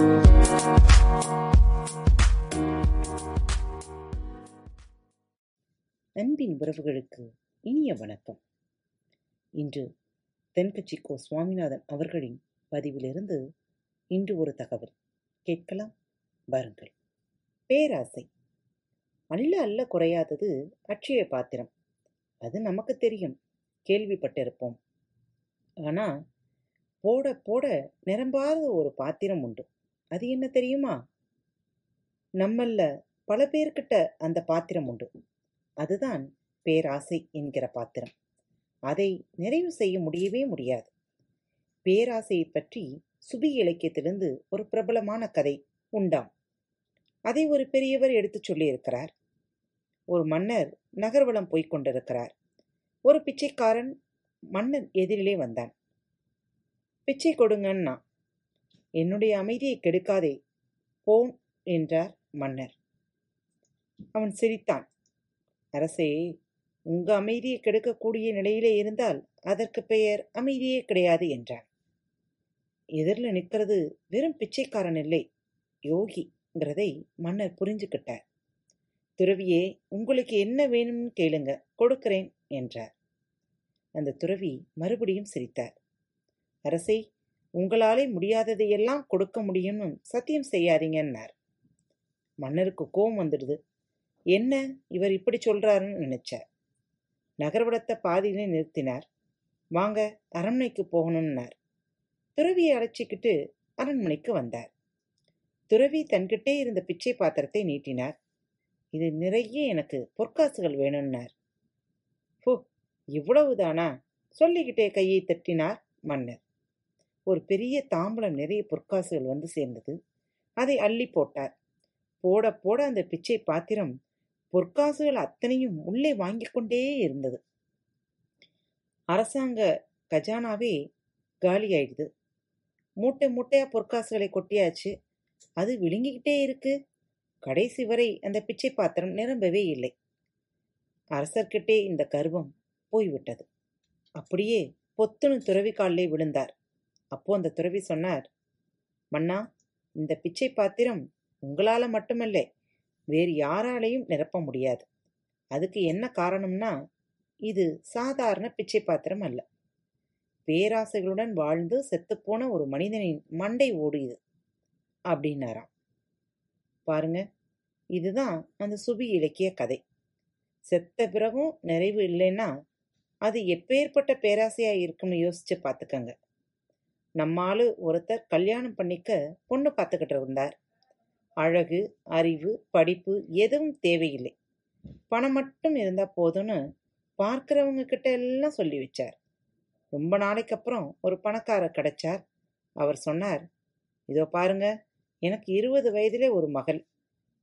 அன்பின் உறவுகளுக்கு இனிய வணக்கம். இன்று தென்கட்சிக்கோ சுவாமிநாதன் அவர்களின் பதிவிலிருந்து இன்று ஒரு தகவல். கேட்கலாம் வாருங்கள் பேராசை. அல்ல அல்ல குறையாதது அட்சய பாத்திரம். அது நமக்கு தெரியும். கேள்விப்பட்டிருப்போம். ஆனா போட போட நிரம்பாத ஒரு பாத்திரம் உண்டு. அது என்ன தெரியுமா? நம்மல்ல பல பேர்கிட்ட அந்த பாத்திரம் உண்டு. அதுதான் பேராசை என்கிற பாத்திரம். அதை நிறைவு செய்ய முடியவே முடியாது. பேராசையை பற்றி சுபி இலக்கியத்திலிருந்து ஒரு பிரபலமான கதை உண்டாம். அதை ஒரு பெரியவர் எடுத்துச் சொல்லியிருக்கிறார். ஒரு மன்னர் நகர்வலம் போய்க் கொண்டிருக்கிறார். ஒரு பிச்சைக்காரன் மன்னன் எதிரிலே வந்தான். பிச்சை கொடுங்கன்னா என்னுடைய அமைதியை கெடுக்காதே போன் என்றார் மன்னர். அவன் சிரித்தான். அரசே உங்க அமைதியை கெடுக்கக்கூடிய நிலையிலே இருந்தால் அதற்கு பெயர் அமைதியே கிடையாது என்றான். எதிரில் நிற்கிறது வெறும் பிச்சைக்காரன் இல்லை யோகிங்கிறதை மன்னர் புரிஞ்சுக்கிட்டார். துறவியே உங்களுக்கு என்ன வேணும்னு கேளுங்க கொடுக்கிறேன் என்றார். அந்த துறவி மறுபடியும் சிரித்தார். அரசே உங்களாலே முடியாததையெல்லாம் கொடுக்க முடியும்னு சத்தியம் செய்யாதீங்கன்னார். மன்னருக்கு கோபம் வந்துடுது. என்ன? இவர் இப்படி சொல்றாருன்னு நினைச்சார். நகர்வடத்தை பாதியிலே நிறுத்தினார். வாங்க அரண்மனைக்கு போகணும்னார். துறவியை அழைச்சிக்கிட்டு அரண்மனைக்கு வந்தார். துறவி தன்கிட்டே இருந்த பிச்சை பாத்திரத்தை நீட்டினார். இது நிறைய எனக்கு பொற்காசுகள் வேணும்னார். ஹோ இவ்வளவுதானா? சொல்லிக்கிட்டே கையை தட்டினார் மன்னர். ஒரு பெரிய தாம்பலம் நிறைய பொற்காசுகள் வந்து சேர்ந்தது. அதை அள்ளி போட்டார். போட போட அந்த பிச்சை பாத்திரம் பொற்காசுகள் அத்தனையும் உள்ளே வாங்கி கொண்டே இருந்தது. அரசாங்க கஜானாவே காலியாயிடுது மூட்டை மூட்டையா பொற்காசுகளை கொட்டியாச்சு. அது விழுங்கிக்கிட்டே இருக்கு. கடைசி வரை அந்த பிச்சை பாத்திரம் நிரம்பவே இல்லை. அரசர்கிட்டே இந்த கர்வம் போய்விட்டது. அப்படியே பொத்துணு துறவி காலிலே விழுந்தார். அப்போ அந்த துறவி சொன்னார் மன்னா இந்த பிச்சை பாத்திரம் உங்களால மட்டுமல்ல வேறு யாராலையும் நிரப்ப முடியாது. அதுக்கு என்ன காரணம்னா இது சாதாரண பிச்சை பாத்திரம் அல்ல. பேராசைகளுடன் வாழ்ந்து செத்துப்போன ஒரு மனிதனின் மண்டை ஓடு இது அப்படின்னாராம். பாருங்க இதுதான் அந்த சுபி இலக்கிய கதை. செத்த பிறகும் நிறைவு இல்லைன்னா அது எப்பேற்பட்ட பேராசையா இருக்கும்னு யோசிச்சு பார்த்துக்கங்க நம்மாலு ஒருத்தர் கல்யாணம் பண்ணிக்க பொண்ணு பார்த்துக்கிட்டு இருந்தார். அழகு அறிவு படிப்பு எதுவும் தேவையில்லை. பணம் மட்டும் இருந்தா போதும்னு பார்க்கிறவங்க கிட்ட எல்லாம் சொல்லி வச்சார். ரொம்ப நாளைக்கு அப்புறம் ஒரு பணக்காரர் கிடைச்சார். அவர் சொன்னார் இதோ பாருங்க எனக்கு இருபது வயதிலே ஒரு மகள்.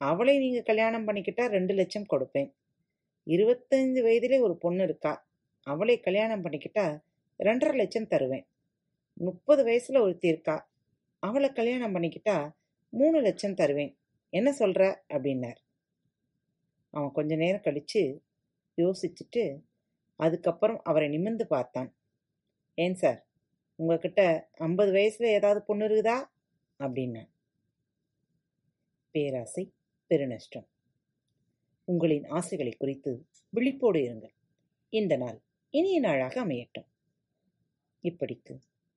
அவளை நீங்க கல்யாணம் பண்ணிக்கிட்டா ரெண்டு லட்சம் கொடுப்பேன். இருபத்தைந்து வயதிலே ஒரு பொண்ணு இருக்கா. அவளை கல்யாணம் பண்ணிக்கிட்டா ரெண்டரை லட்சம் தருவேன். முப்பது வயசுல ஒருத்தி இருக்கா. அவளை கல்யாணம் பண்ணிக்கிட்டா மூணு லட்சம் தருவேன். என்ன சொல்ற? அப்படின்னார். அவன் கொஞ்ச நேரம் கழிச்சு யோசிச்சுட்டு அதுக்கப்புறம் அவரை நிமிர்ந்து பார்த்தான். ஏன் சார் உங்ககிட்ட ஐம்பது வயசுல ஏதாவது பொண்ணு இருக்குதா? அப்படின்னான் பேராசை பெருநஷ்டம். உங்களின் ஆசைகளை குறித்து விழிப்போடு இருங்கள். இந்த நாள் இனிய நாளாக அமையட்டும். இப்படிக்கு